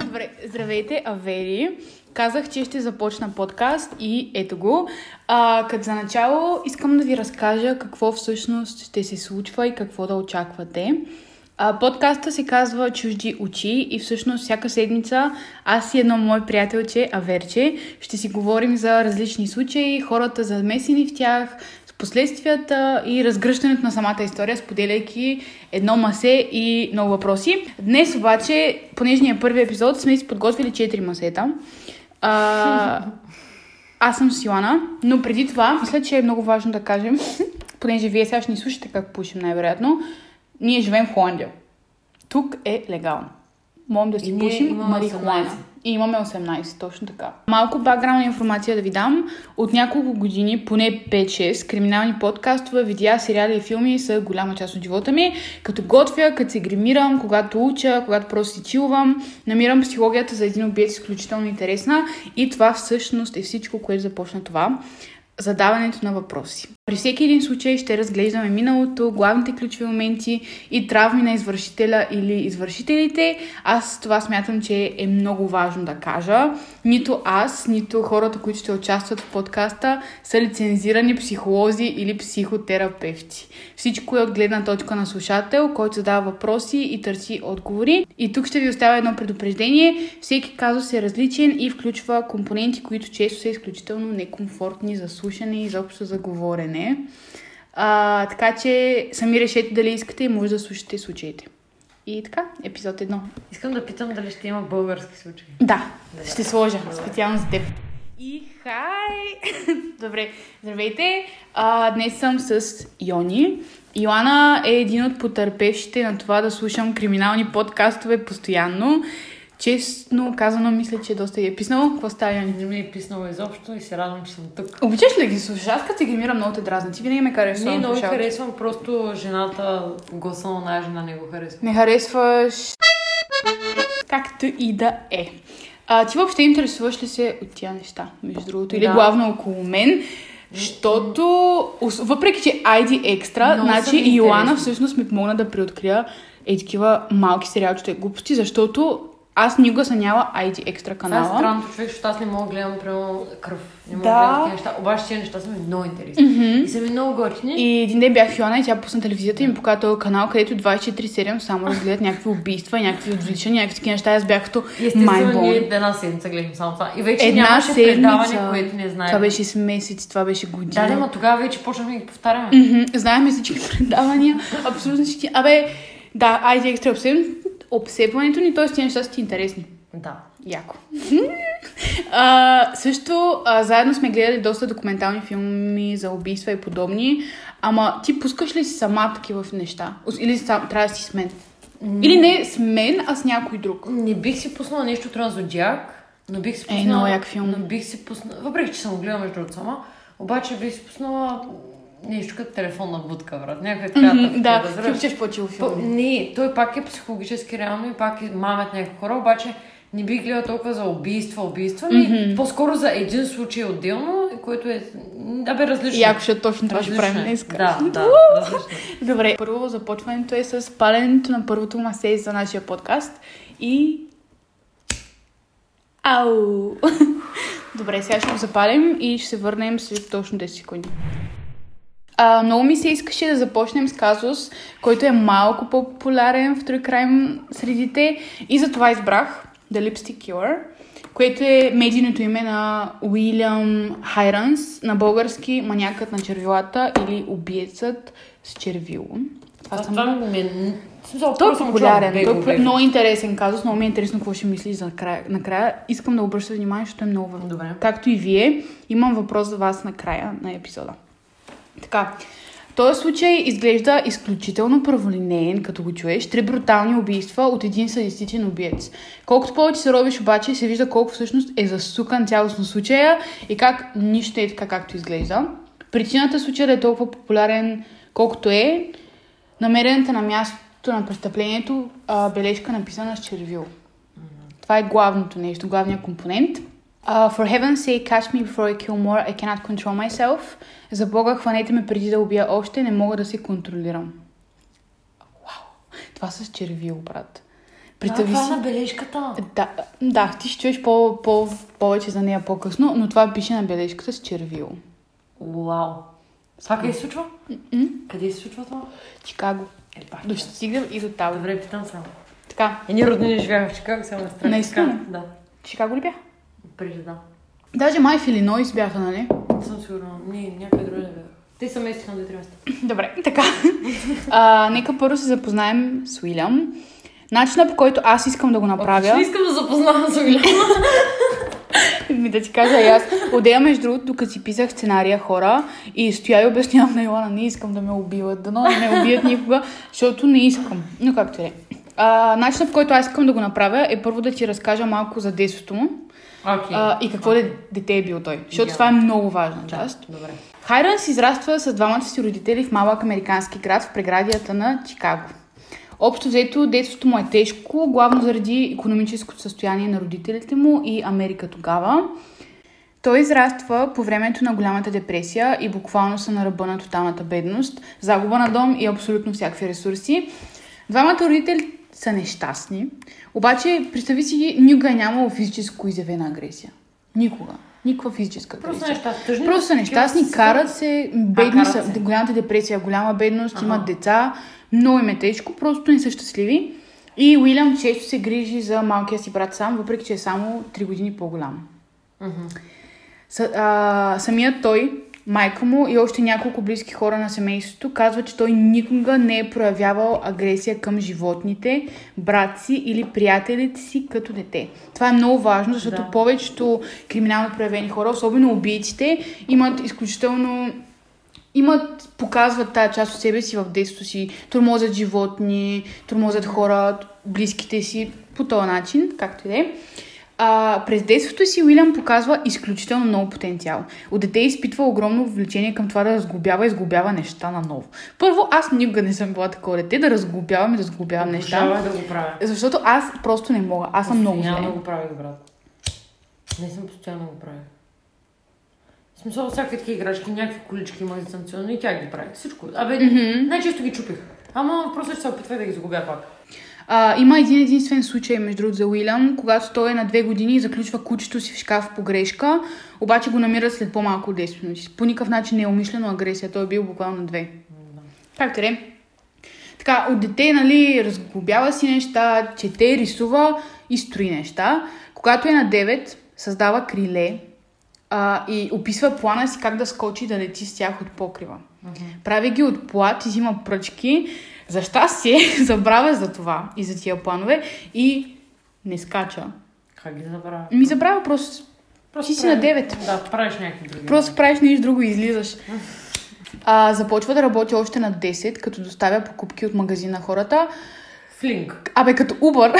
Добре, здравейте, Авери. Казах, че ще започна подкаст и ето го. А, като за начало искам да ви разкажа какво всъщност ще се случва и какво да очаквате. А, подкаста се казва Чужди очи и всъщност всяка седмица аз и едно мое приятелче, Аверче, ще си говорим за различни случаи, хората замесени в тях, последствията и разгръщането на самата история, споделяйки едно масе и много въпроси. Днес обаче, понеже ни е първи епизод, сме си подготвили 4 масета. А, аз съм Силана, но преди това, мисля, че е много важно да кажем, понеже вие сега ще ни слушате как пушим най-вероятно, ние живеем в Холандия. Тук е легално. Можем да си пушим марихуана. 18. И имаме 18, точно така. Малко бакграунд информация да ви дам. От няколко години, поне 5-6, криминални подкастове, видеа, сериали и филми са голяма част от живота ми. Като готвя, като се гримирам, когато уча, когато просто си чилвам, намирам психологията за един обект изключително интересна и това всъщност е всичко, което започна това задаването на въпроси. При всеки един случай ще разглеждаме миналото, главните ключови моменти и травми на извършителя или извършителите. Аз това смятам, че е много важно да кажа. Нито аз, нито хората, които ще участват в подкаста, са лицензирани психолози или психотерапевти. Всичко е от гледна точка на слушател, който задава въпроси и търси отговори. И тук ще ви оставя едно предупреждение. Всеки казус е различен и включва компоненти, които често са изключително некомфортни за слушане и изобщо за говорене. А, така че сами решете дали искате и може да слушате случаите. И така, епизод едно. Искам да питам дали ще има български случаи. Да, ще сложа специално за теб. И хай! Добре, здравейте! А, днес съм с Йони. Йоана е един от потърпевшите на това да слушам криминални подкастове постоянно. Честно казано, мисля, че доста я е писнало. Какво става, Йони? Не ми е писнало изобщо и се радвам, че съм тук. Обичаш ли ги слушаш? Аз като се гримирам много те дразни. Ти винаги ме караш Не, много харесвам, просто жената, гласа на една жена не го харесва. Не харесваш... Както и да е. А, ти въобще интересуваш ли се от тия неща, между другото? Или Да. главно около мен? Защото, въпреки че ID Extra, Много значи интересни. всъщност ми помогна да преоткрия е такива малки сериалчета и глупости, защото аз никога съм няла ID Extra Това е канала. странното човек, защото аз не мога да гледам прямо кръв. Не мога Да. да гледам такива неща. Обаче тези неща са ми много интересни. И са ми много готини. И един ден бях Йоана и тя пусна телевизията и ми показа този канал, където 24-7 само разгледат някакви убийства, някакви отвличания, някакви такива неща. Аз бях като естествено, ние една седмица гледам само това. И вече Една нямаше предаване, седмица. което не знаем. Това беше с месец, това беше година. Да, ма тогава вече почнахме да ги повтаряме. Мгм, Знаем всички предавания, абсолютно всички. Абе, да, айде екстра обсеб... обсебването ни, т.е. тези неща са ти интересни. Да. Яко. а, също, а, заедно сме гледали доста документални филми за убийства и подобни. Ама ти пускаш ли си сама такива неща? Или сам, трябва да си с мен? Или не с мен, а с някой друг? Не бих си пуснала нещо от Зодиак, но бих си пуснала... много як филм. Но бих си пуснала... Въпреки, че съм го гледала между другото сама, обаче бих си пуснала нещо като телефонна будка, брат. Някаква така Мгм, тъпка, Да, разбираш? ти по-чил По- филми. Не, той пак е психологически реално и пак е мамят някакви хора, обаче не бих гледала толкова за убийства, убийства, ми по-скоро за един случай отделно, който е, да бе, различно. Яко, защото точно това ще правим е. днес. Да, да, различно. Добре, първо започването е с паленето на първото масе за нашия подкаст и... Ау! Добре, сега ще го запалим и ще се върнем след точно 10 секунди. А, много ми се искаше да започнем с казус, който е малко по-популярен в True Crime средите и затова избрах The Lipstick Killer, което е медийното име на Уилям Хайранс, на български манякът на червилата или убиецът с червило. Това съм... това ми е... Смисъл, Той е популярен, той е много интересен казус, много ми е интересно какво ще мислиш за края. накрая. Искам да обръщате внимание, защото е много важно. Добре. Както и вие, имам въпрос за вас накрая на епизода. Така, този случай изглежда изключително праволинеен, като го чуеш. Три брутални убийства от един садистичен убиец. Колкото повече се робиш обаче, се вижда колко всъщност е засукан цялостно случая и как нищо е така, както изглежда. Причината случая да е толкова популярен, колкото е, намерената на мястото на престъплението а, бележка написана с червил. Това е главното нещо, главният компонент. Uh, for heaven's sake, catch me before I kill more. I cannot control myself. За Бога, хванете ме преди да убия още. Не мога да се контролирам. Вау! Това с червил, брат. Представи това си... е на бележката. Да, да, ти ще чуеш по, по, повече за нея по-късно, но това пише на бележката с червило. Вау. Това къде се случва? М? Къде се случва това? Чикаго. Е. До ще стигнем и до там. Добре, питам само. Така, Едни роднини живееха в Чикаго, само на страна. Наистина? Да. Чикаго ли бях? Преди да. Даже май в Илинойс бяха, нали? Не съм сигурна. Не, някъде другаде бяха. Те са местни на две места. Добре, така. А, нека първо се запознаем с Уилям. Начинът по който аз искам да го Не направя, искам да запознавам с Уилям. ми да ти кажа и аз. Отдея, между другото, докато си писах сценария хора и стоя и обяснявам на Йоана, не искам да ме убиват, дано не ме убият никога, защото не искам. Но както да е. А, Начинът по който аз искам да го направя е първо да ти разкажа малко за детството му Окей. а, и какво де, дете е бил той. Защото Да. това е много важна част. Добре. Хайрънс израства с двамата си родители в малък американски град в преградията на Чикаго. Общо взето, детството му е тежко, главно заради економическото състояние на родителите му и Америка тогава. Той израства по времето на голямата депресия и буквално са на ръба на тоталната бедност, загуба на дом и абсолютно всякакви ресурси. Двамата родители са нещастни, обаче представи си, никога е нямало физическо изявена агресия. Никога. Никаква физическа агресия. Просто неща тъжни. Просто са нещастни, карат се, бедни карат са, се. голямата депресия, голяма бедност, Аха. имат деца, много им е тежко, просто не са щастливи. И Уилям често се грижи за малкия си брат сам, въпреки че е само 3 години по-голям. Мгм. Са, а, самият той, майка му и още няколко близки хора на семейството казват, че той никога не е проявявал агресия към животните, брат си или приятелите си като дете. Това е много важно, защото Да. повечето криминално проявени хора, особено убийците, имат изключително имат, показват тази част от себе си в детството си, тормозят животни, тормозят хора, близките си, по този начин, както и да е. А, през детството си Уилям показва изключително много потенциал. От дете изпитва огромно влечение към това да разглобява и сглобява неща наново. Първо, аз никога не съм била такова дете да разглобявам и да сглобявам неща. Да го правя. Защото аз просто не мога. Аз съм много зле. го правих, брат. Не съм постоянно го правя. В смисъл, всякакви такива играчки, някакви колички има дистанционно и тя ги правих. Всичко. Абе, най-често ги чупих. Ама просто ще се опитвах да ги загубя пак. А, има един единствен случай, между другото, за Уилям, когато той е на две години и заключва кучето си в шкаф по грешка, обаче го намира след по-малко от 10 минути. По никакъв начин не е умишлено агресия, той е бил буквално две. Както е. Така, от дете, нали, разглобява си неща, чете, рисува и строи неща. Когато е на 9, създава криле а, и описва плана си как да скочи да лети с тях от покрива. Прави ги от плат, взима пръчки. За щастие, забравя за това и за тия планове и не скача. Как ги забравя? Ми забравя просто. Ти си на прави- 9. Да, правиш някакви други. Просто правиш нещо друго и излизаш. А, започва да работи още на 10, като доставя покупки от магазина на хората. Флинк. Абе, като Uber.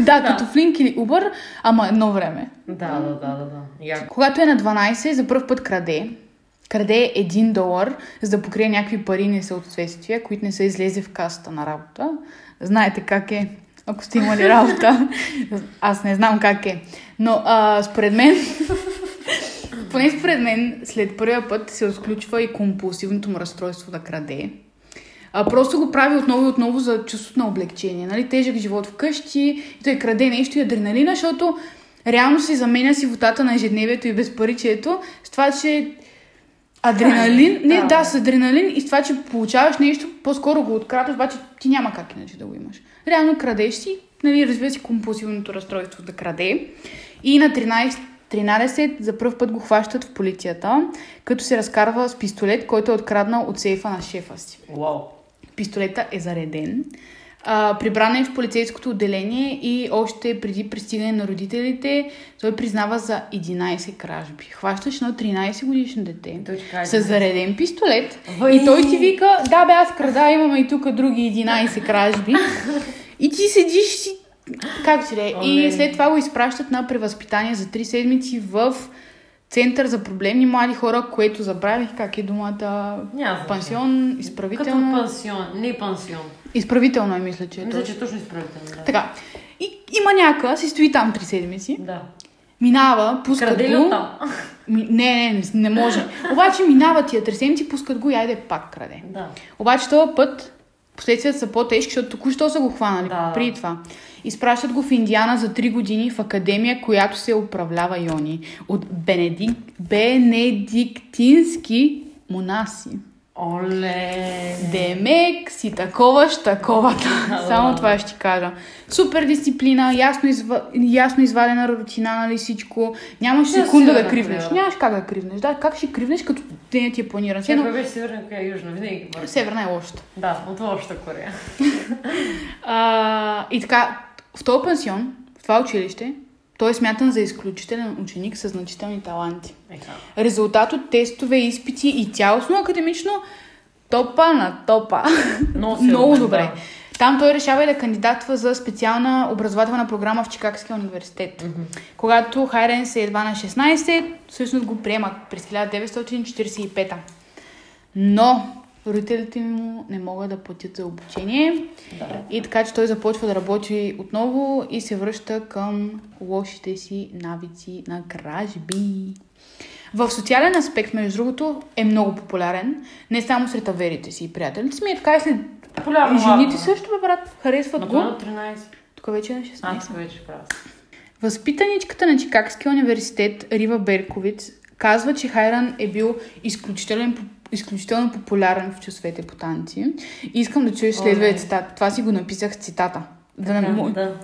да, като Flink или Uber, ама едно време. Да, да, да, да, да. Когато е на 12, за първ път краде. Краде 1 долар, за да покрие някакви пари несъответствия, които не са излезе в касата на работа. Знаете как е, ако сте имали работа. Аз не знам как е. Но а, според мен, поне според мен, след първия път се отключва и компулсивното му разстройство да краде. А, просто го прави отново и отново за чувството на облегчение. Нали? Тежък живот вкъщи, и той краде нещо и адреналина, защото реално се заменя си водата на ежедневието и безпаричието с това, че адреналин, не, Да. да, с адреналин и с това, че получаваш нещо, по-скоро го открадваш, обаче ти няма как иначе да го имаш. Реално крадеш си, нали, развива си компулсивното разстройство да краде и на 13 13 за първ път го хващат в полицията, като се разкарва с пистолет, който е откраднал от сейфа на шефа си. Вау. Пистолета е зареден. А, прибран е в полицейското отделение и още преди пристигане на родителите той признава за 11 кражби. Хващаш на 13 годишно дете с зареден пистолет Вай! и той ти вика, да бе, аз крада, имаме и тук други 11 кражби. И ти седиш си, как е. О, И след това го изпращат на превъзпитание за 3 седмици в Център за проблемни млади хора, което забравих как е думата. Няма. Пансион, Като изправително. пансион, не пансион. Изправително е, мисля, че е Мисля, че точно изправително, да. Така. И има някаква, си стои там 3 седмици, Да. минава, пускат Краде ли го. Ми, не, не, не, не може. Обаче минава тия 3 седмици, пускат го и айде пак краде. Да. Обаче този път последствията са по-тежки, защото току-що са го хванали Да. при това. Изпращат го в Индиана за 3 години в академия, която се управлява Йони от Бенедик... бенедиктински монаси. Оле! Демек си таковаш таковата. Само това ще ти кажа. Супер дисциплина, ясно, изва... ясно извадена рутина, нали всичко. Нямаш Да, секунда да кривнеш. Корея. Нямаш как да кривнеш. Да, как ще кривнеш, като денят ти е планиран. Все Едно... беше северна Корея, южна, винаги. бързо. Северна е лошата. Да, от лошата Корея. А, и така, в този пансион, в това училище, той е смятан за изключителен ученик с значителни таланти. Еха. Резултат от тестове, изпити и цялостно академично топа на топа. Много Много да. добре. Там той решава и да кандидатства за специална образователна програма в Чикагския университет. Когато Хайренс е едва на 16, всъщност го приемат през 1945. Но родителите му не могат да платят за обучение. Да. И така, че той започва да работи отново и се връща към лошите си навици на кражби. В социален аспект, между другото, е много популярен. Не само сред аверите си и приятелите си, ми е така и след Популярно. жените ладно. също, бе, брат. Харесват го. на 13. Тук вече е на А, 16. тук вече прав. Възпитаничката на Чикагския университет Рива Берковиц казва, че Хайран е бил изключителен, изключително популярен в часовете по танци. И искам да чуеш следвия Оле. цитат. Това си го написах цитата. Да, не му... да.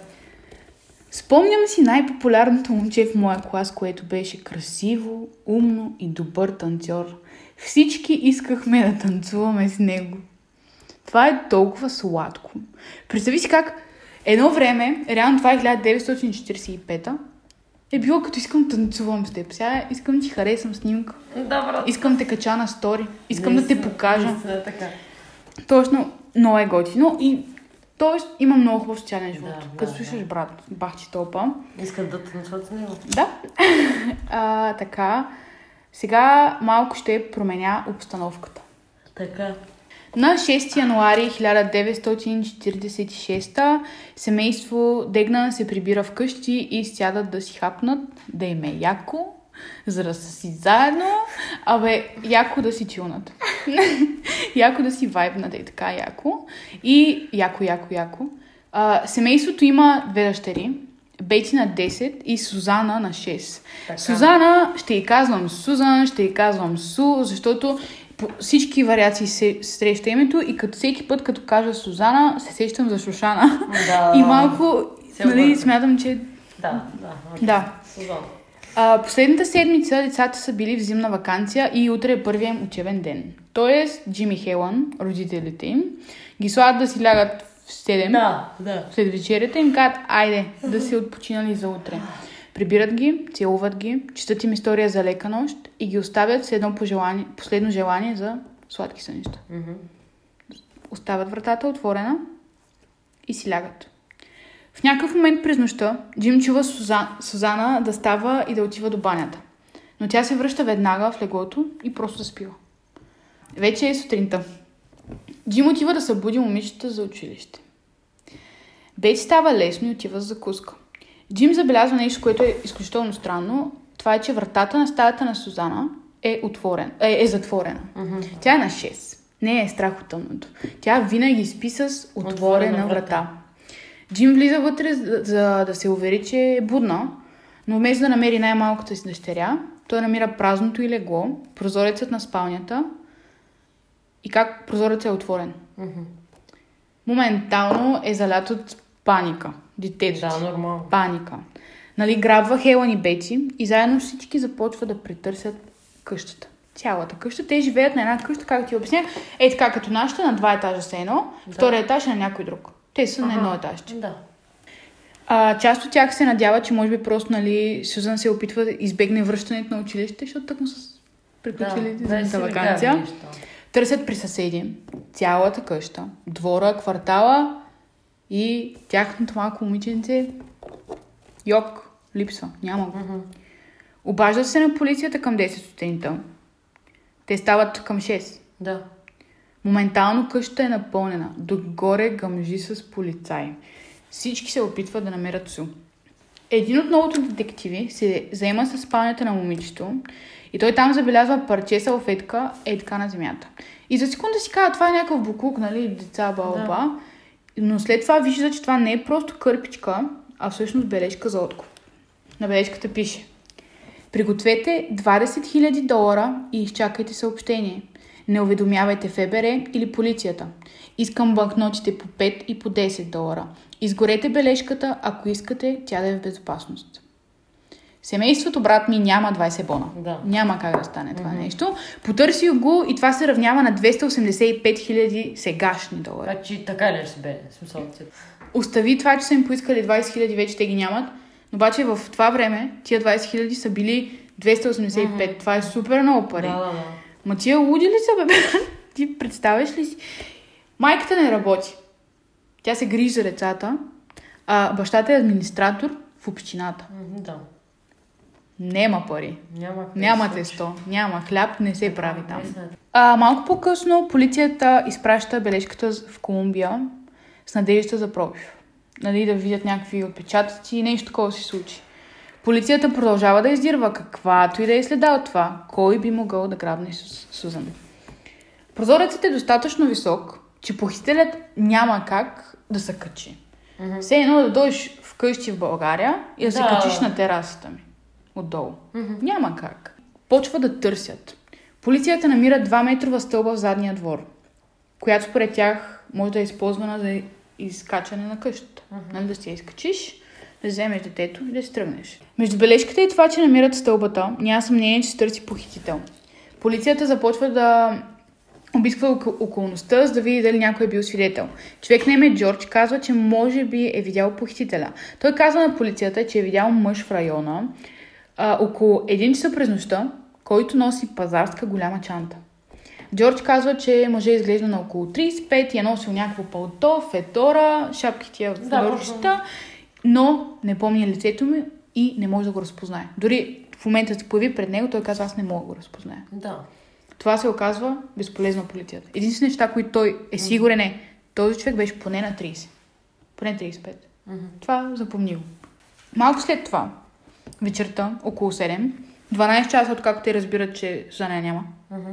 Спомням си най-популярното момче в моя клас, което беше красиво, умно и добър танцор. Всички искахме да танцуваме с него. Това е толкова сладко. Представи си как едно време, реално това е 1945 е било като искам да танцувам с теб. Сега искам да ти харесам снимка. Да, брат. Искам те кача на стори. Искам да те покажа. Наистина така. Точно, много е готино и Тоест, има много хубав социален живот. Да, Като да, слушаш да. брат, бахчи топа. Искат да танцуват с него. Да. а, така. Сега малко ще променя обстановката. Така. На 6 януари 1946 семейство Дегна се прибира вкъщи и сядат да си хапнат, да им е яко, за да са си заедно, абе, яко да си чилнат. яко да си вайбнат и така яко. И яко, яко, яко. А, семейството има две дъщери. Бети на 10 и Сузана на 6. Така. Сузана ще й казвам Сузан, ще й казвам Су, защото по всички вариации се среща името и като всеки път, като кажа Сузана, се сещам за Шушана. Да. И малко, нали, смятам, че Да, да. окей. да. А, последната седмица децата са били в зимна вакансия и утре е първия им учебен ден. Тоест, Джимми Хелън, родителите им, ги слагат да си лягат в 7 Да, да. след вечерята им казват, айде, да се отпочинали за утре. Прибират ги, целуват ги, четат им история за лека нощ и ги оставят с едно пожелание, последно желание за сладки сънища. Мгм. Оставят вратата отворена и си лягат. В някакъв момент през нощта Джим чува Суза... Сузана да става и да отива до банята. Но тя се връща веднага в леглото и просто заспива. Вече е сутринта. Джим отива да събуди момичета за училище. Бети става лесно и отива за закуска. Джим забелязва нещо, което е изключително странно. Това е, че вратата на стаята на Сузана е, отворен, е, е затворена. Мгм. Тя е на 6. Не е страх от тъмното. Тя винаги спи с отворена, Отворена врата. врата. Джим влиза вътре, за, за да се увери, че е будна, но вместо да намери най-малката си дъщеря, той намира празното и легло, прозорецът на спалнята и как прозорецът е отворен. Мгм. Моментално е залят от паника. Детето Да, нормално. Паника. Нали, грабва Хелън и Бети и заедно всички започват да претърсят къщата. Цялата къща. Те живеят на една къща, както ти обясня. Е така, като нашата, на два етажа са едно, Да. втория етаж е на някой друг. Те са на едно етаж. Да. А, част от тях се надява, че може би просто, нали, Сюзан се опитва да избегне връщането на училище, защото тъкмо са приключили да, да, за вакансия. Търсят при съседи цялата къща, двора, квартала и тяхното малко момиченце Йок липсва, няма го. Мгм. Обаждат се на полицията към 10 сутринта. Те стават към 6. Да. Моментално къщата е напълнена. Догоре гъмжи с полицаи. Всички се опитват да намерят Су. Един от многото детективи се заема с спалнята на момичето и той там забелязва парче салфетка е така на земята. И за секунда си казва, това е някакъв буклук, нали, деца, баба. Да. Но след това вижда, че това не е просто кърпичка, а всъщност бележка за откуп. На бележката пише Пригответе 20 000 долара и изчакайте съобщение. Не уведомявайте ФБР или полицията. Искам банкнотите по 5 и по 10 долара. Изгорете бележката, ако искате тя да е в безопасност. Семейството брат ми няма 20 бона. Да. Няма как да стане това mm-hmm. нещо. Потърси го и това се равнява на 285 хиляди сегашни долари. Значи така ли ще бе? Смисъл, Остави това, че са им поискали 20 хиляди, вече те ги нямат. Но обаче в това време тия 20 хиляди са били 285. Mm-hmm. Това е супер много пари. Да, да, да. Ма тия луди ли са, бе? Ти представяш ли си? Майката не работи. Тя се грижи за децата, а бащата е администратор в общината. Мгм, Да. Нема пари. Няма Няма се тесто, няма хляб, не се прави там. Наистина. А, малко по-късно полицията изпраща бележката в Колумбия с надежда за пробив. Нали, да видят някакви отпечатъци и нещо такова се случи. Полицията продължава да издирва каквато и да е следа от това. Кой би могъл да грабне Сузан? Прозорецът е достатъчно висок, че похитителят няма как да се качи. Мгм. Все едно да дойдеш вкъщи в България и да се Да. качиш на терасата ми. Отдолу. Няма как. Почва да търсят. Полицията намира 2 метрова стълба в задния двор, която според тях може да е използвана за изкачане на къщата. Нали, да си я изкачиш, да вземеш детето и да си тръгнеш. Между бележката и това, че намират стълбата, няма съмнение, че се търси похитител. Полицията започва да обисква око- околността, за да види дали някой е бил свидетел. Човек на име Джордж казва, че може би е видял похитителя. Той казва на полицията, че е видял мъж в района а, около 1 часа през нощта, който носи пазарска голяма чанта. Джордж казва, че мъже изглежда на около 35 и е носил някакво палто, фетора, шапки тия в Да, но не помни лицето ми и не може да го разпознае. Дори в момента се появи пред него, той казва, аз не мога да го разпозная. Да. Това се оказва безполезно полицията. Единствените неща, които той е сигурен е, този човек беше поне на 30. Поне 35. Мгм. Това запомни го. Малко след това, вечерта, около 7, 12 часа откакто те разбират, че Сузана няма, Мгм.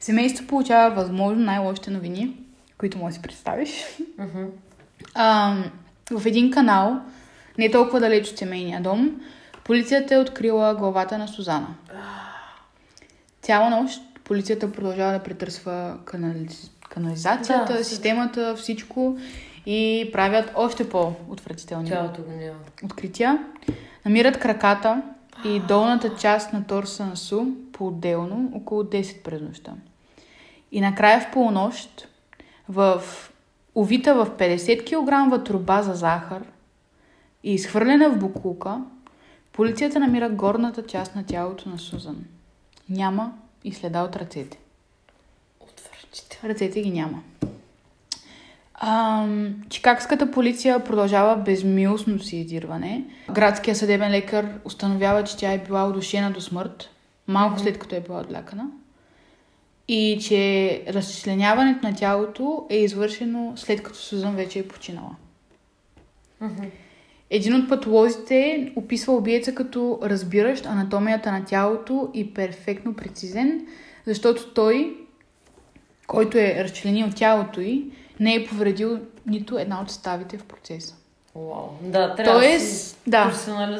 семейството получава възможно най-лошите новини, които може да си представиш. Мгм. А, в един канал, не толкова далеч от семейния дом, полицията е открила главата на Сузана. Цяла нощ полицията продължава да претърсва канализ... канализацията, Да, системата, всичко и правят още по-отвратителни открития. Намират краката и долната част на торса на Су по-отделно, около 10 през нощта. И накрая в полунощ, в увита в 50 кг труба за захар и изхвърлена в буклука, полицията намира горната част на тялото на Сузан. Няма и следа от ръцете. Отвратително. Ръцете ги няма. Ам, Чикагската полиция продължава безмилостно си издирване. Градския съдебен лекар установява, че тя е била удушена до смърт, малко след като е била отлякана. И че разчленяването на тялото е извършено след като Сузан вече е починала. Един от патолозите описва убиеца като разбиращ анатомията на тялото и перфектно прецизен, защото той, който е разчленил тялото й, не е повредил нито една от ставите в процеса. Вау. Да, трябва да Тоест, си да,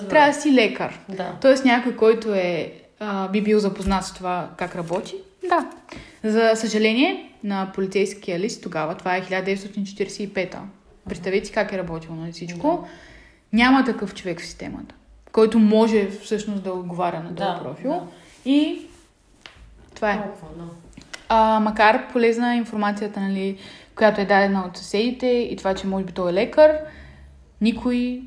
трябва да си лекар. Да. Тоест някой, който е, а, би бил запознат с това как работи. Да. За съжаление, на полицейския лист тогава, това е 1945-та. Представете си как е работило на всичко. Няма такъв човек в системата, който може всъщност да отговаря на този Да, профил. да. И това е. Толкова, да. А, макар полезна информацията, нали, която е дадена от съседите и това, че може би той е лекар, никой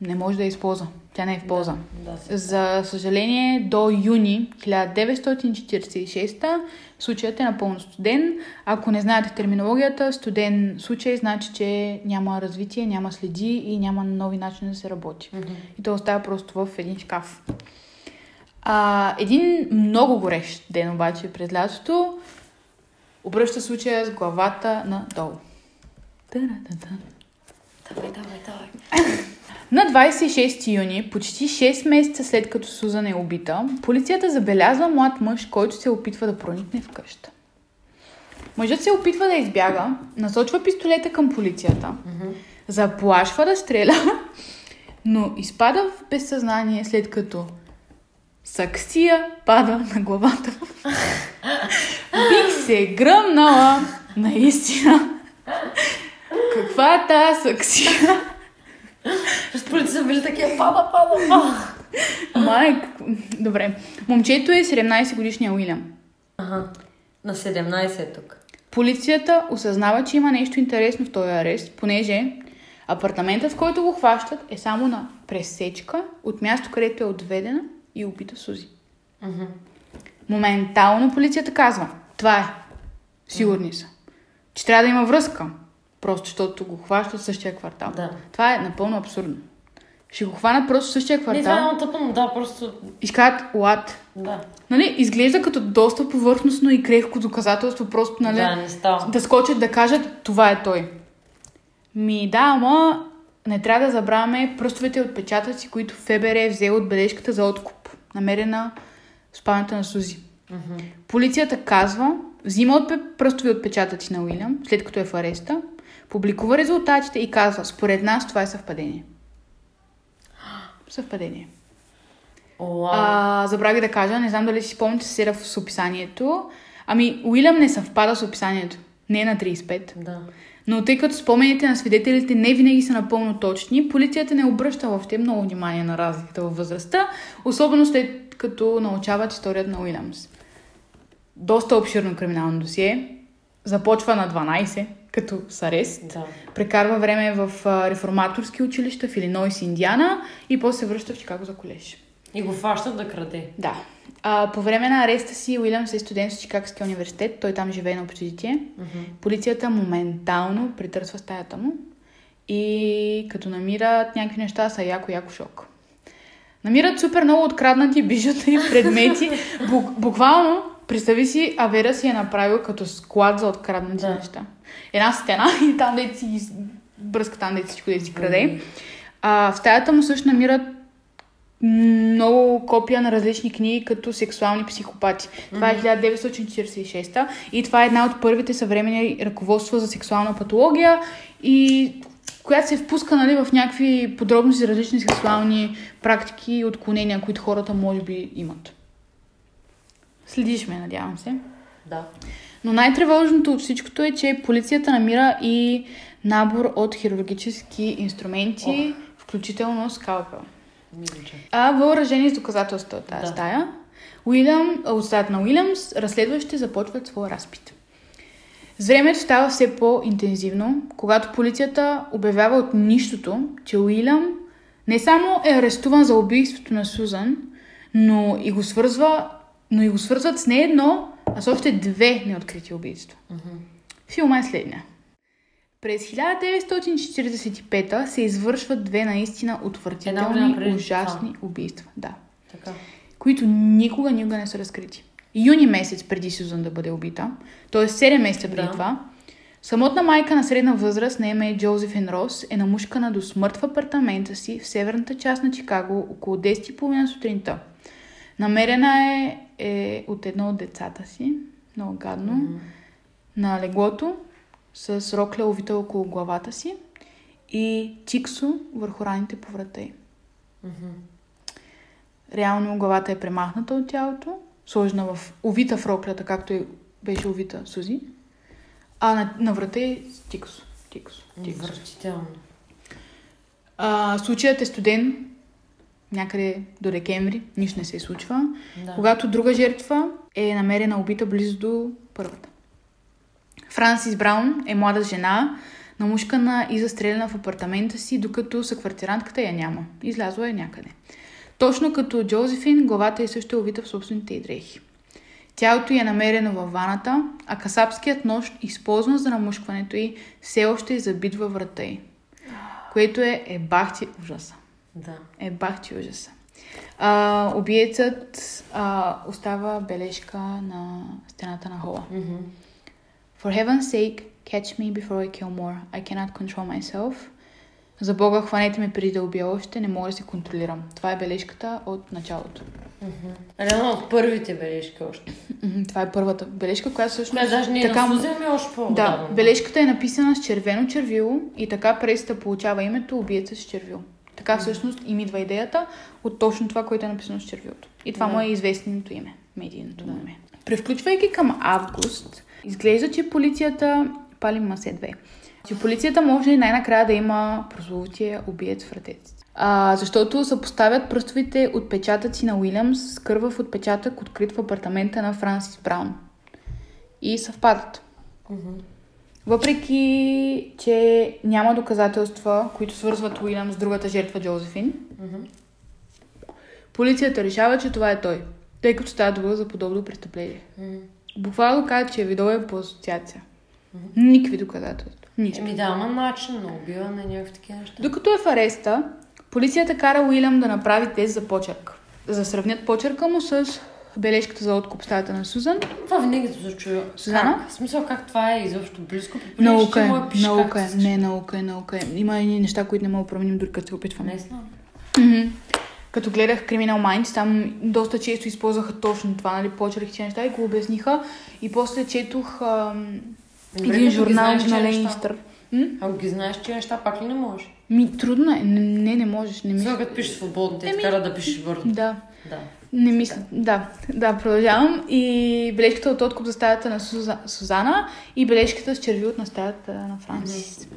не може да я използва. Тя не е в полза. Да, да, За съжаление, до юни 1946 случаят е напълно студен. Ако не знаете терминологията, студен случай значи, че няма развитие, няма следи и няма нови начини да се работи. Мгм. И то остава просто в един шкаф. А, един много горещ ден обаче през лятото обръща случая с главата надолу. Давай, давай, давай. На 26 юни, почти 6 месеца след като Сузан е убита, полицията забелязва млад мъж, който се опитва да проникне в къща. Мъжът се опитва да избяга, насочва пистолета към полицията, заплашва да стреля, но изпада в безсъзнание след като саксия пада на главата. Бих се гръмнала, наистина. Каква е тази саксия? Разполите са били такива, пада, пада, пада. Майк. Добре. Момчето е 17 годишния Уилям. Ага. На 17 е тук. Полицията осъзнава, че има нещо интересно в този арест, понеже апартаментът, в който го хващат, е само на пресечка от място, където е отведена и убита Сузи. Мгм. Моментално полицията казва, това е. Сигурни са. Че трябва да има връзка. Просто, защото го хващат в същия квартал. Да. Това е напълно абсурдно. Ще го хванат просто в същия Не, това е квартал много тъпно, да, просто... и ще кажат, лад. Да. Нали, изглежда като доста повърхностно и крехко доказателство, просто, нали, Да, не става. да скочат да кажат, това е той. Ми да, ама не трябва да забравяме пръстовите отпечатъци, които ФБР е взел от бележката за откуп, намерена в спалнята на Сузи. Мгм. Полицията казва, взима от пръстови отпечатъци на Уилям, след като е в ареста, публикува резултатите и казва, според нас това е съвпадение. Съвпадение. Уау. А, забравих да кажа, не знам дали си спомняте се в описанието. Ами, Уилям не съвпада с описанието. Не е на 35. Да. Но тъй като спомените на свидетелите не винаги са напълно точни, полицията не обръща въобще много внимание на разликата във възрастта, особено след като научават историята на Уилямс. Доста обширно криминално досие. Започва на 12, като с арест. Да. Прекарва време в реформаторски училища в Илинойс Индиана и после се връща в Чикаго за колеж. И го фащат да краде. Да. А, по време на ареста си Уилямс е студент в Чикагския университет. Той там живее на общежитие. Мгм. Полицията моментално притърсва стаята му и като намират някакви неща са яко-яко шок. Намират супер много откраднати бижута и предмети. Бук, буквално, представи си, Авера си е направил като склад за откраднати Да. неща. Една стена и там де си бръска там де всичко де си краде. А, в стаята му също намират много копия на различни книги като сексуални психопати. Това е 1946 и това е една от първите съвременни ръководства за сексуална патология и която се впуска нали, в някакви подробности за различни сексуални практики и отклонения, които хората може би имат. Следиш ме, надявам се. Да. Но най-тревожното от всичкото е, че полицията намира и набор от хирургически инструменти, включително скалпел. А въоръжени с доказателства от тази Да. стая, Уилям, от стаята на Уилямс, разследващите започват своя разпит. С времето става все по-интензивно, когато полицията обявява от нищото, че Уилям не само е арестуван за убийството на Сузан, но и го, свързва, но и го свързват с не едно, а с още две неоткрити убийства. Мгм. Филма е следния. През 1945 се извършват две наистина Една отвратителни, преди ужасни убийства. Да. Така. Които никога, никога не са разкрити. Юни месец преди Сюзан да бъде убита, т.е. 7 месеца преди Да. това, самотна майка на средна възраст на име Джозефин Рос е намушкана до смърт в апартамента си в северната част на Чикаго около 10.30 сутринта. Намерена е, е от едно от децата си, много гадно, Мгм. на леглото с рокля увита около главата си и чиксо върху раните по врата й. Реално главата е премахната от тялото, сложена в увита в роклята, както и беше увита Сузи, а на, на врата е тиксо. Тиксо. тиксо. Отвратително. А, случаят е студен някъде до декември, нищо не се случва. Да. Когато друга жертва е намерена убита близо до първата. Франсис Браун е млада жена, намушкана и застреляна в апартамента си, докато съквартирантката я няма. Излязла е някъде. Точно като Джозефин, главата е също е увита в собствените й дрехи. Тялото й е намерено във ваната, а касапският нож, използван за намушкването й, все още е забит във врата й. Което е, е бахти ужаса. Да. Е бахти ужаса. А, убиецът а, остава бележка на стената на хола. Мгм. For heaven's sake, catch me before I kill more. I cannot control myself. За Бога, хванете ме преди да убия още, не мога да се контролирам. Това е бележката от началото. Реално от първите бележки още. Това е първата бележка, която всъщност... Не, даже не е така ами още по Да, бележката е написана с червено червило и така пресата получава името убиеца с червило. Така всъщност им идва идеята от точно това, което е написано с червилото. И това Да. му е известното име, медийното му име. Превключвайки към август, изглежда, че полицията... Палим масе 2. Че полицията може най-накрая да има прословутия убиец в ръцете. си. А, защото съпоставят пръстовите отпечатъци на Уилямс с кървав отпечатък, открит в апартамента на Франсис Браун. И съвпадат. Въпреки, че няма доказателства, които свързват Уилям с другата жертва Джозефин, полицията решава, че това е той, тъй като става дума за подобно престъпление. Буквално казват, че е видове по асоциация. Никакви доказателства. Нищо. Еми да, ама начин на убиване, някакви такива неща. Докато е в ареста, полицията кара Уилям да направи тест за почерк. За да сравнят почерка му с бележката за откуп стаята на Сузан. Това винаги се чуя. Сузана? Как? В смисъл как това е изобщо близко? При Наука е, я пише наука е, не, наука е, наука е. Има и неща, които не мога да променим, дори като се опитваме. Не знам. Като гледах Criminal Minds, там доста често използваха точно това, нали, почерките неща и го обясниха. И после четох ам, Добре, един журнал знаеш на. Ленистър. Ако ги знаеш, че неща пак ли не можеш? Ми, трудно е. Не, не, можеш. Не Сега мисля. като пишеш свободно, те те кара да пишеш бързо. Да. Да. Не мисля. Да, да, продължавам. И бележката от откуп за стаята на Суза, Сузана и бележката с черви от на стаята на Франсис.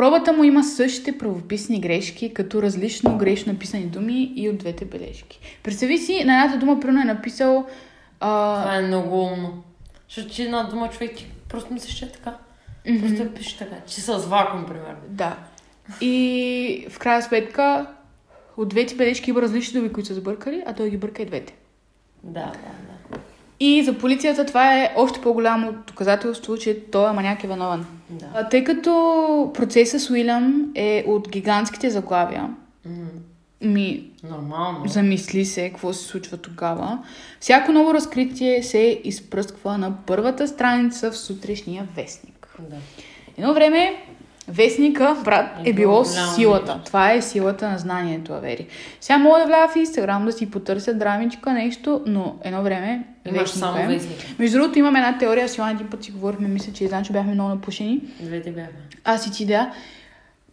Пробата му има същите правописни грешки, като различно грешно написани думи и от двете бележки. Представи си, на едната дума примерно е написал а, Това е много умно. Защото че една дума човек ти просто мислиш, че е така. Просто я пише така. Че с вакуум, примерно. Да. И в крайна сметка от двете бележки има различни думи, които са сбъркали, а той ги бърка и двете. Да, да. И за полицията това е още по-голямо доказателство, че той е маняк е виновен. Да. А, тъй като процесът с Уилям е от гигантските заглавия, М, ми Нормално. замисли се какво се случва тогава, всяко ново разкритие се изпръсква на първата страница в сутрешния вестник. Да. Едно време вестника, брат, Е е било силата. Това е силата на знанието, Авери. Сега мога да вляза в Инстаграм да си потърся драмичка, нещо, но едно време Имаш вестника само вестник. Между другото, имаме една теория, с Йоан един път си говорихме, мисля, че знам, че бяхме много напушени. Двете бяха. Аз и ти да.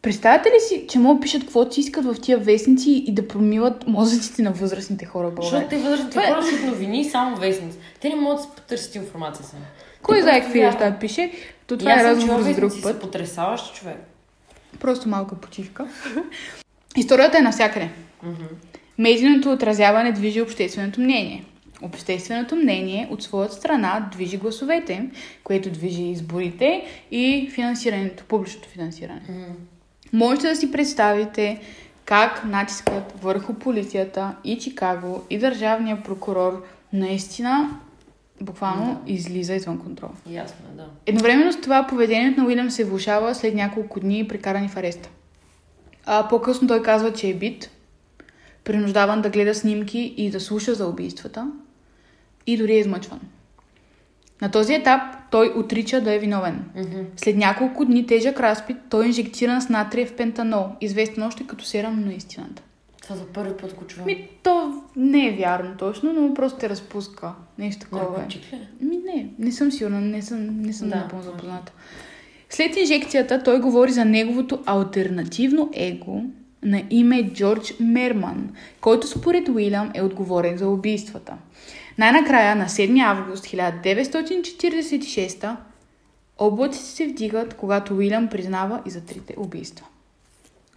Представяте ли си, че могат да пишат каквото си искат в тия вестници и да промиват мозъците на възрастните хора в Защото те възрастните Това е- хора са новини и само вестници. Те не могат да потърсят информация сами. Кой знае какви неща пише? То това е разговор за друг път. са потрясаващ човек. Просто малка почивка. Историята е навсякъде. Мгм. Медийното отразяване движи общественото мнение. Общественото мнение от своята страна движи гласовете, което движи изборите и финансирането, публичното финансиране. М. Можете да си представите как натискът върху полицията и Чикаго и държавния прокурор наистина буквално излиза извън контрол. Ясно е, да. Едновременно с това поведението на Уилям се влушава след няколко дни прекарани в ареста. А, по-късно той казва, че е бит, принуждаван да гледа снимки и да слуша за убийствата и дори е измъчван. На този етап той отрича да е виновен. Мгм. След няколко дни тежък разпит той е инжектиран с натриев пентанол, известен още като серам на истината. Това за първи път го чувам. Ми, то не е вярно точно, но просто те разпуска. Нещо такова е. Наркотик ли? Ми не, не съм сигурна, не съм, не съм Да. напълно запозната. След инжекцията той говори за неговото альтернативно его на име Джордж Мерман, който според Уилям е отговорен за убийствата. Най-накрая, на 7 август 1946 облаците се вдигат, когато Уилям признава и за трите убийства.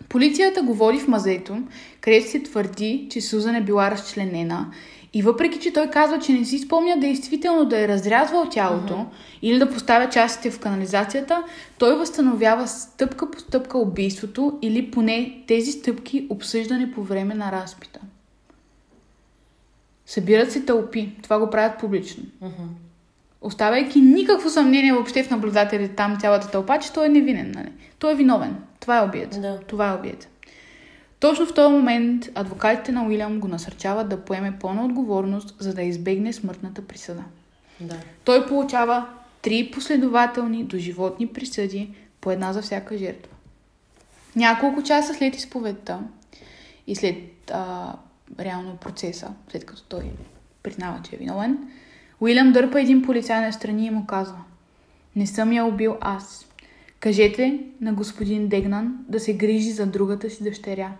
Полицията го води в мазето, където се твърди, че Сузан е била разчленена и въпреки, че той казва, че не си спомня действително да е разрязвал тялото или да поставя частите в канализацията, той възстановява стъпка по стъпка убийството или поне тези стъпки обсъждане по време на разпита. Събират се тълпи. Това го правят публично. Мгм. Оставяйки никакво съмнение въобще в наблюдателите там цялата тълпа, че той е невинен. Нали? Той е виновен. Това е обият. Да. Това е обият. Точно в този момент адвокатите на Уилям го насърчават да поеме пълна отговорност, за да избегне смъртната присъда. Да. Той получава три последователни доживотни присъди, по една за всяка жертва. Няколко часа след изповедта и след а, реално процеса, след като той признава, че е виновен, Уилям дърпа един полицай на страни и му казва Не съм я убил аз. Кажете на господин Дегнан да се грижи за другата си дъщеря,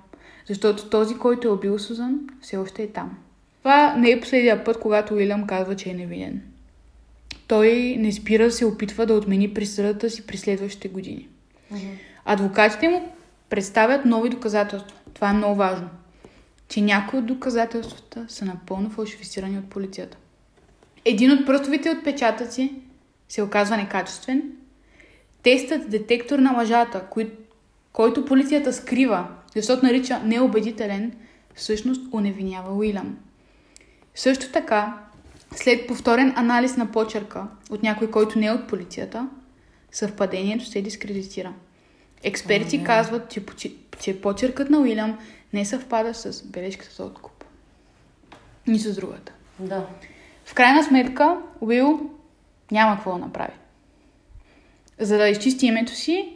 защото този, който е убил Сузан, все още е там. Това не е последния път, когато Уилям казва, че е невинен. Той не спира да се опитва да отмени присъдата си при следващите години. Адвокатите му представят нови доказателства. Това е много важно. Че някои от доказателствата са напълно фалшифицирани от полицията. Един от пръстовите отпечатъци се оказва некачествен. Тестът детектор на лъжата, кой, който полицията скрива, защото нарича неубедителен, всъщност уневинява Уилям. Също така, след повторен анализ на почерка от някой, който не е от полицията, съвпадението се дискредитира. Експерти не. казват, че, че почеркът на Уилям не съвпада с бележката за откуп. Ни с другата. Да. В крайна сметка, Уил няма какво да направи. За да изчисти името си,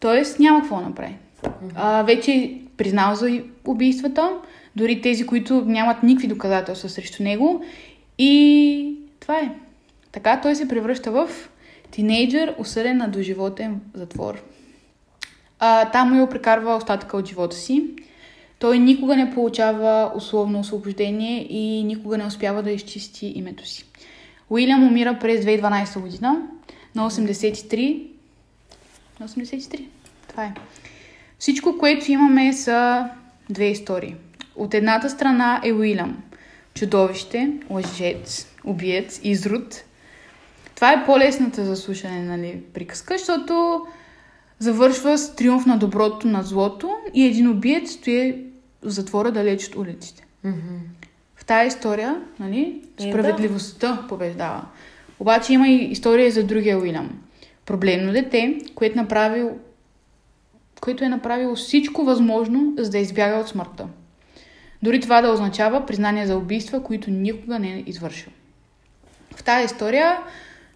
т.е. няма какво да направи. А, вече е признал за убийствата, дори тези, които нямат никакви доказателства срещу него. И това е. Така той се превръща в тинейджър, осъден на доживотен затвор. А, там Уил прекарва остатъка от живота си. Той никога не получава условно освобождение и никога не успява да изчисти името си. Уилям умира през 2012 година на 83. На 83. Това е. Всичко, което имаме са две истории. От едната страна е Уилям. Чудовище, лъжец, убиец, изрод. Това е по-лесната за слушане, нали, приказка, защото завършва с триумф на доброто над злото и един убиец стои в затвора далеч от улиците. Мгм. В тази история, нали, Е, справедливостта побеждава. Обаче има и история за другия Уилям. Проблемно дете, което, направил, което е направило всичко възможно, за да избяга от смъртта. Дори това да означава признание за убийства, които никога не е извършил. В тази история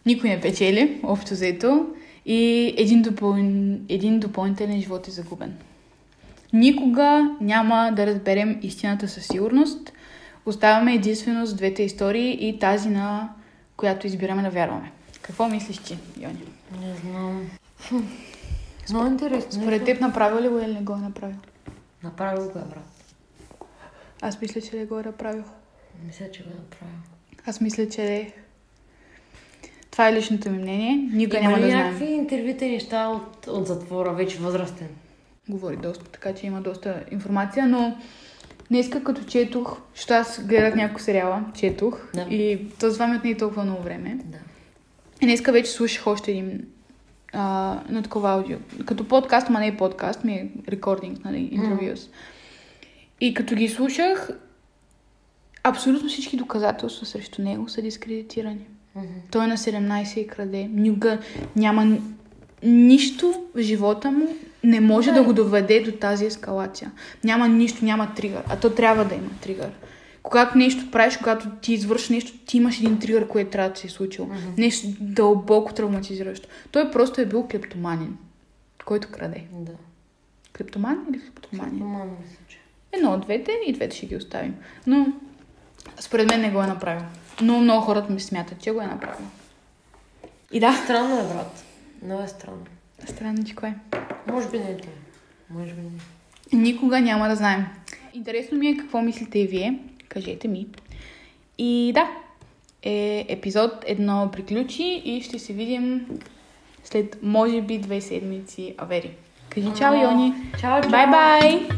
никой не печели, общо взето, и един, допъл... един допълнителен живот е загубен. Никога няма да разберем истината със сигурност. Оставаме единствено с двете истории и тази, на която избираме да вярваме. Какво мислиш ти, Йони? Не знам. Много интересно. Според теб направил ли го или не го е направил? Направил го е, брат. Аз мисля, че не го е направил. Мисля, че го е направил. Аз мисля, че не. Това е личното ми мнение. Никога няма да някакви знаем. интервюта и неща от, от затвора, вече възрастен? Говори доста, така че има доста информация, но днеска като четох, защото аз гледах няколко сериала, четох Да. и то това ми отне и толкова много време. Да. И днеска вече слушах още един а, на такова аудио. Като подкаст, ма не е подкаст, ми е рекординг, нали, интервюс. И като ги слушах, абсолютно всички доказателства срещу него са дискредитирани. Мгм. Той е на 17 и краде. Никога няма нищо в живота му не може да го доведе до тази ескалация. Няма нищо, няма тригър. А то трябва да има тригър. Когато нещо правиш, когато ти извършиш нещо, ти имаш един тригър, което трябва да се е случило. Мгм. Нещо дълбоко травматизиращо. Той просто е бил клептоманин, който краде. Да. Клептоман или клептоманин? Мама мисля, че. Едно от двете и двете ще ги оставим. Но според мен не го е направил. Но много хората ми смятат, че го е направил. И да, Странно е, брат. Много е странно. странничко е. Може би не е той. Може би не. Никога няма да знаем. Интересно ми е какво мислите и вие. Кажете ми. И да, е, епизод едно приключи и ще се видим след може би две седмици. Авери. Кажи чао, Йони. Чао, чао. Бай-бай!